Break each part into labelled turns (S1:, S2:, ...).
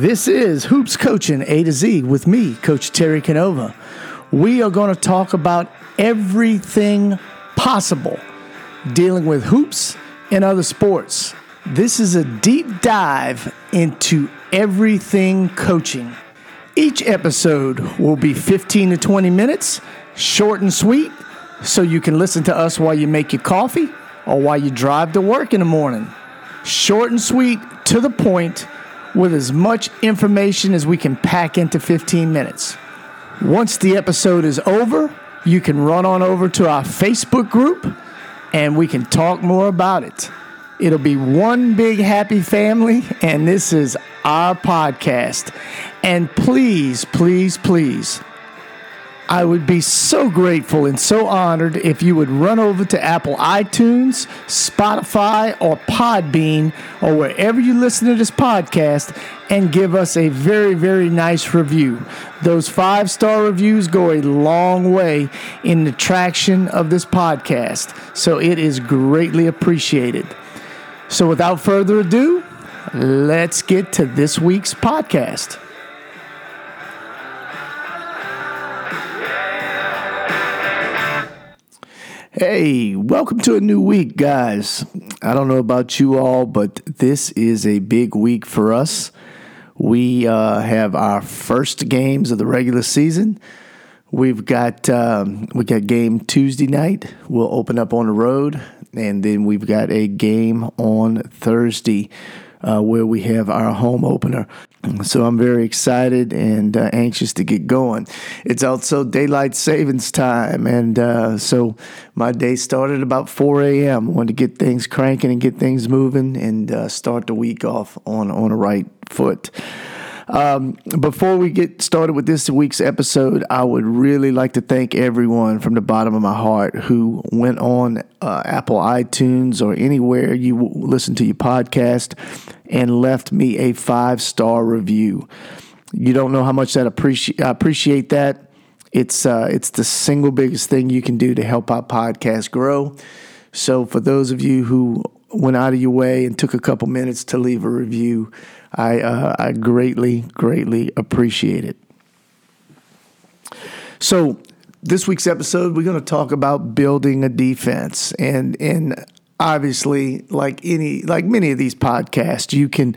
S1: This is Hoops Coaching A to Z with me, Coach Terry Canova. We are going to talk about everything possible dealing with hoops and other sports. This is a deep dive into everything coaching. Each episode will be 15 to 20 minutes, short and sweet, so you can listen to us while you make your coffee or while you drive to work in the morning. Short and sweet, to the point, with as much information as we can pack into 15 minutes. Once the episode is over, you can run on over to our Facebook group and we can talk more about it. It'll be one big happy family, and this is our podcast. And please, please, please, I would be so grateful and so honored if you would run over to Apple iTunes, Spotify, or Podbean, or wherever you listen to this podcast, and give us a very, very nice review. Those five star reviews go a long way in the traction of this podcast, so it is greatly appreciated. So, without further ado, let's get to this week's podcast. Hey, welcome to a new week, guys. I don't know about you all, but this is a big week for us. We uh, have our first games of the regular season. We've got um, we got game Tuesday night. We'll open up on the road, and then we've got a game on Thursday uh, where we have our home opener. So I'm very excited and uh, anxious to get going. It's also daylight savings time, and uh, so my day started about 4 a.m. Wanted to get things cranking and get things moving and uh, start the week off on on the right foot. Um, before we get started with this week's episode, I would really like to thank everyone from the bottom of my heart who went on uh, Apple iTunes or anywhere you listen to your podcast and left me a five star review. You don't know how much that appreciate. I appreciate that. It's uh, it's the single biggest thing you can do to help our podcast grow. So for those of you who went out of your way and took a couple minutes to leave a review, I, uh, I greatly, greatly appreciate it. So, this week's episode, we're going to talk about building a defense, and and obviously, like any, like many of these podcasts, you can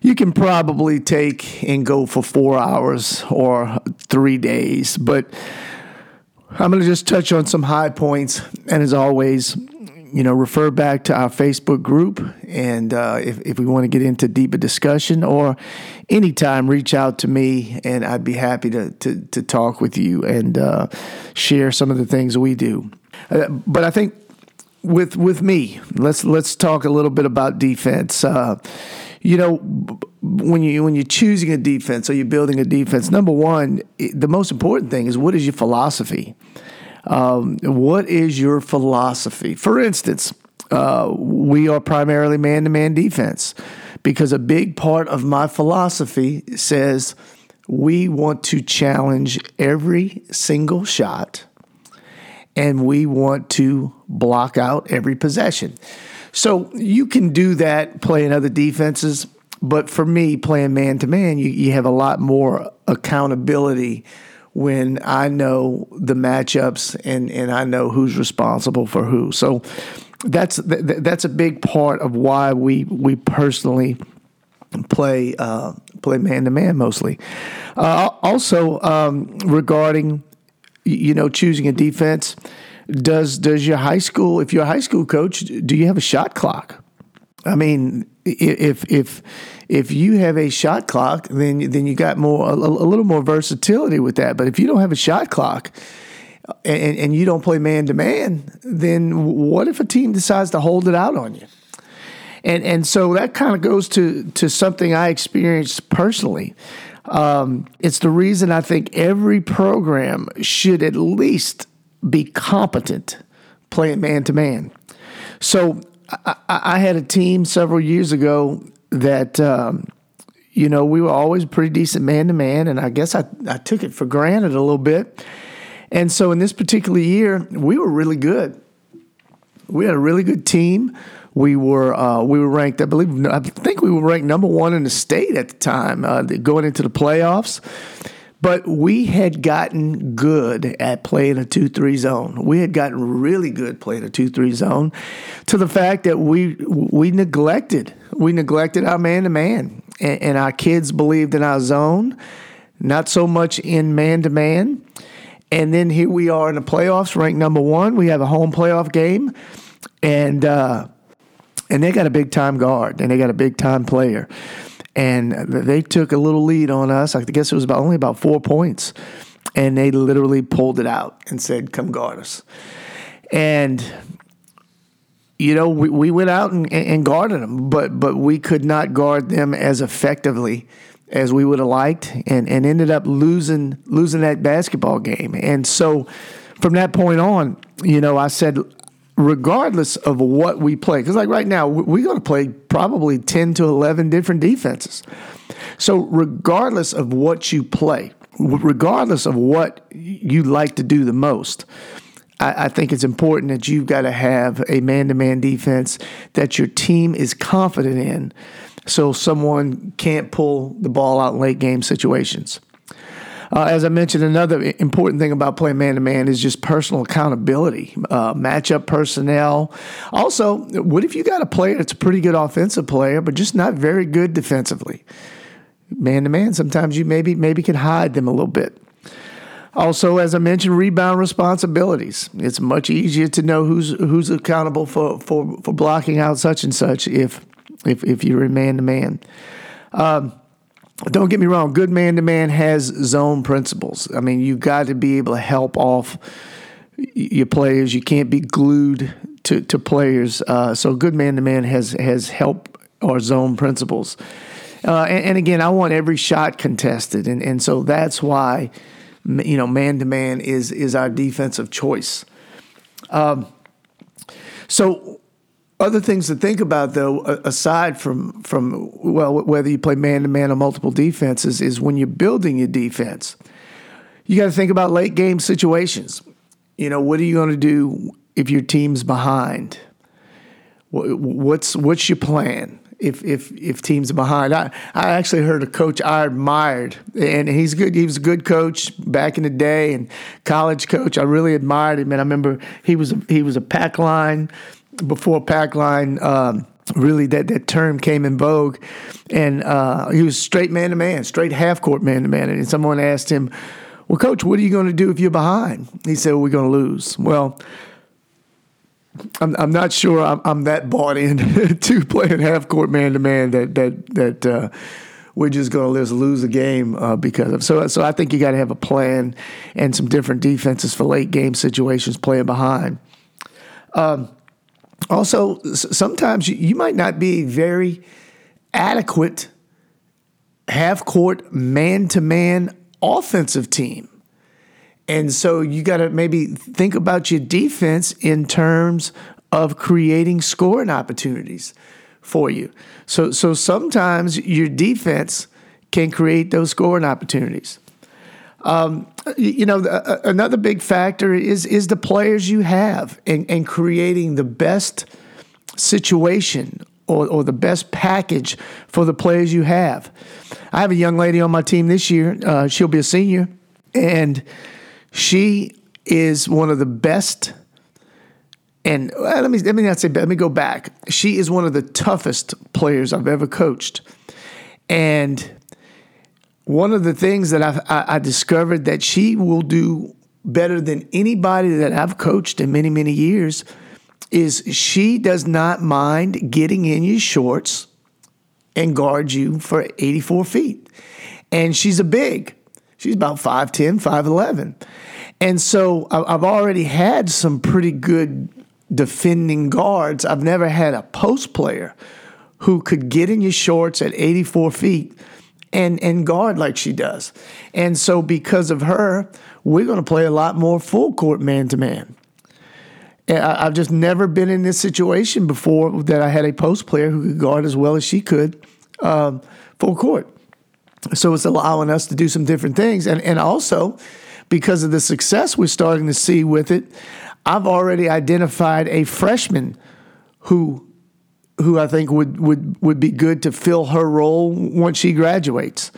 S1: you can probably take and go for four hours or three days, but I'm going to just touch on some high points, and as always, you know, refer back to our Facebook group. And uh, if, if we want to get into deeper discussion or anytime, reach out to me and I'd be happy to, to, to talk with you and uh, share some of the things we do. Uh, but I think with with me, let's let's talk a little bit about defense. Uh, you know, when you when you're choosing a defense or you're building a defense, number one, the most important thing is what is your philosophy. Um, what is your philosophy? For instance, uh, we are primarily man to man defense because a big part of my philosophy says we want to challenge every single shot and we want to block out every possession. So you can do that playing other defenses, but for me, playing man to man, you have a lot more accountability when I know the matchups and, and I know who's responsible for who. So that's that's a big part of why we we personally play uh, play man to man mostly. Uh, also um, regarding you know choosing a defense, does does your high school if you're a high school coach do you have a shot clock? I mean, if if if you have a shot clock, then then you got more a, a little more versatility with that. But if you don't have a shot clock, and, and you don't play man to man, then what if a team decides to hold it out on you? And and so that kind of goes to to something I experienced personally. Um, it's the reason I think every program should at least be competent playing man to man. So I, I, had a team several years ago that, um, you know, we were always pretty decent man to man, and I guess I, I took it for granted a little bit. And so in this particular year, we were really good. We had a really good team. We were uh, we were ranked, I believe, I think we were ranked number one in the state at the time, uh, going into the playoffs. But we had gotten good at playing a 2 3 zone. We had gotten really good playing a 2 3 zone to the fact that we we neglected we neglected our man to man. And our kids believed in our zone, not so much in man to man. And then here we are in the playoffs, ranked number one. We have a home playoff game, and uh, and they got a big time guard and they got a big time player and they took a little lead on us. I guess it was about only about four points, and they literally pulled it out and said, "Come guard us." And you know, we, we went out and, and guarded them, but but we could not guard them as effectively as we would have liked, and, and ended up losing losing that basketball game. And so, from that point on, you know, I said regardless of what we play. Because, like right now, we're going to play probably 10 to 11 different defenses. So, regardless of what you play, regardless of what you like to do the most, I, think it's important that you've got to have a man to man defense that your team is confident in so someone can't pull the ball out in late game situations. Uh, as I mentioned, another important thing about playing man to man is just personal accountability, uh, matchup personnel. Also, what if you got a player that's a pretty good offensive player, but just not very good defensively? Man to man, sometimes you maybe maybe can hide them a little bit. Also, as I mentioned, rebound responsibilities. It's much easier to know who's who's accountable for, for, for blocking out such and such if if if you're in man to man. Don't get me wrong, good man to man has zone principles. I mean, you've got to be able to help off your players. You can't be glued to, to players. Uh, so, good man to man has has help or zone principles. Uh, and, and, again, I want every shot contested, and and so that's why you know man to man is is our defensive choice. Um, so other things to think about, though, aside from from well, whether you play man to man or multiple defenses, is when you're building your defense, you got to think about late game situations. You know, what are you going to do if your team's behind? What's what's your plan? if if if teams behind. I, I actually heard a coach I admired, and he's good. He was a good coach back in the day, and college coach. I really admired him, and I remember he was a, he was a pack line before pack line. Um, really, that that term came in vogue, and uh, he was straight man to man, straight half court man to man. And someone asked him, "Well, coach, what are you going to do if you're behind?" He said, well, "We're going to lose." Well. I'm, I'm not sure I'm, I'm that bought in to playing half court man to man that that that uh, we're just going to lose lose the game uh, because of so so I think you got to have a plan and some different defenses for late game situations playing behind. Um, also, sometimes you might not be a very adequate half court man to man offensive team. And so you got to maybe think about your defense in terms of creating scoring opportunities for you. So so sometimes your defense can create those scoring opportunities. Um, you know, another big factor is is the players you have and, and creating the best situation or, or the best package for the players you have. I have a young lady on my team this year. Uh, she'll be a senior, and she is one of the best. And let me let me not say let me go back. She is one of the toughest players I've ever coached, and one of the things that I've, I, I discovered that she will do better than anybody that I've coached in many, many years is she does not mind getting in your shorts and guard you for 84 feet. And she's a big, she's about 5'10, 5'11. And so I've already had some pretty good defending guards. I've never had a post player who could get in your shorts at 84 feet and and guard like she does. And so because of her, we're going to play a lot more full court man to man. I've just never been in this situation before that I had a post player who could guard as well as she could um, full court. So it's allowing us to do some different things. And, and also, because of the success we're starting to see with it, I've already identified a freshman who who I think would would would be good to fill her role once she graduates.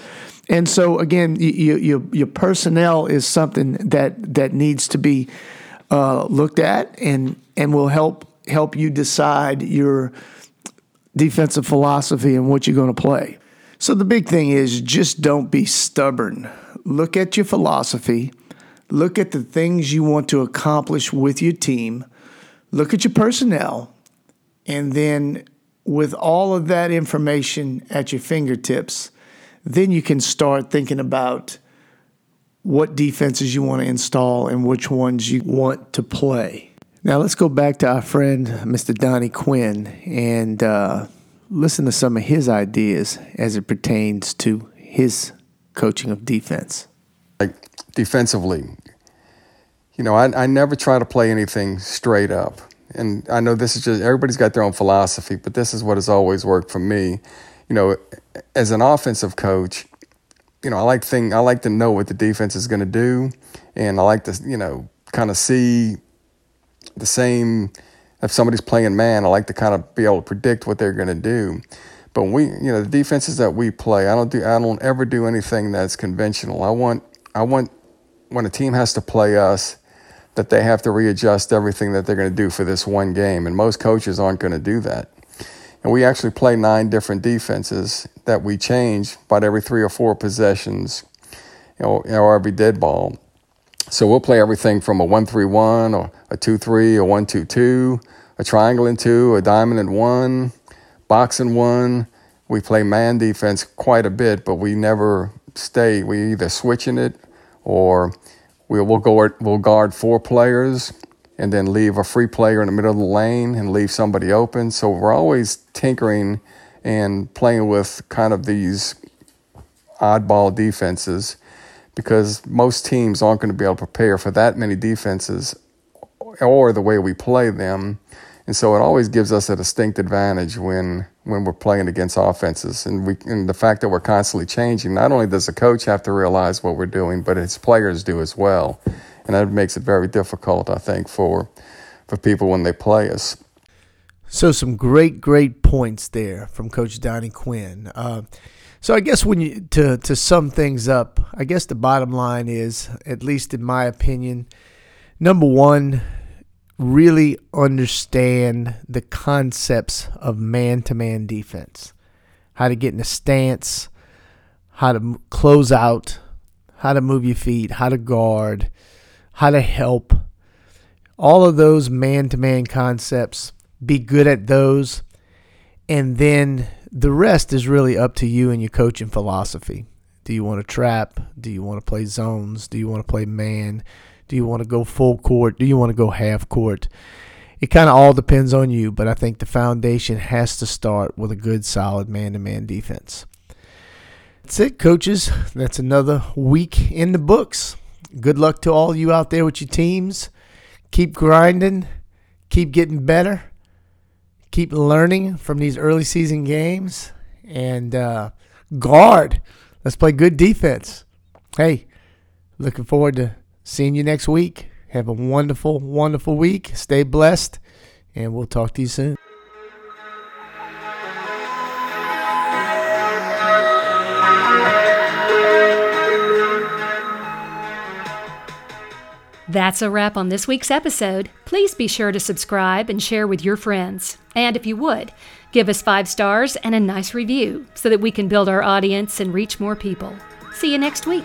S1: And so again, you, you, your personnel is something that that needs to be uh, looked at and and will help help you decide your defensive philosophy and what you're going to play. So the big thing is just don't be stubborn. Look at your philosophy. Look at the things you want to accomplish with your team. Look at your personnel. And then, with all of that information at your fingertips, then you can start thinking about what defenses you want to install and which ones you want to play. Now, let's go back to our friend, Mr. Donnie Quinn, and uh, listen to some of his ideas as it pertains to his coaching of defense.
S2: Like defensively, you know, I, I never try to play anything straight up. And I know this is just, everybody's got their own philosophy, but this is what has always worked for me. You know, as an offensive coach, you know, I like thing I like to know what the defense is going to do, and I like to you know kind of see the same. If somebody's playing man, I like to kind of be able to predict what they're going to do. But we, you know, the defenses that we play, I don't do, I don't ever do anything that's conventional. I want, I want when a team has to play us, that they have to readjust everything that they're going to do for this one game, and most coaches aren't going to do that. And we actually play nine different defenses that we change about every three or four possessions, you know, or every dead ball. So we'll play everything from a one-three-one or a two-three, a one-two-two, a triangle and two, a diamond and one, box and one. We play man defense quite a bit, but we never stay. We either switching it or we will go we'll guard four players and then leave a free player in the middle of the lane and leave somebody open. So we're always tinkering and playing with kind of these oddball defenses because most teams aren't going to be able to prepare for that many defenses or the way we play them. And so it always gives us a distinct advantage when when we're playing against offenses. And we and the fact that we're constantly changing, not only does the coach have to realize what we're doing, but his players do as well and that makes it very difficult, I think, for for people when they play us.
S1: So some great, great points there from Coach Donnie Quinn. Uh, so I guess when you to to sum things up, I guess the bottom line is, at least in my opinion, number one, really understand the concepts of man-to-man defense, how to get in a stance, how to close out, how to move your feet, how to guard how to help, all of those man to man concepts. Be good at those. And then the rest is really up to you and your coaching philosophy. Do you want to trap? Do you want to play zones? Do you want to play man? Do you want to go full court? Do you want to go half court? It kind of all depends on you, but I think the foundation has to start with a good, solid man to man defense. That's it, coaches. That's another week in the books good luck to all you out there with your teams. Keep grinding, keep getting better, keep learning from these early season games, and uh, guard. Let's play good defense. Hey, looking forward to seeing you next week. Have a wonderful, wonderful week. Stay blessed, and we'll talk to you soon.
S3: That's a wrap on this week's episode. Please be sure to subscribe and share with your friends. And if you would, give us five stars and a nice review so that we can build our audience and reach more people. See you next week.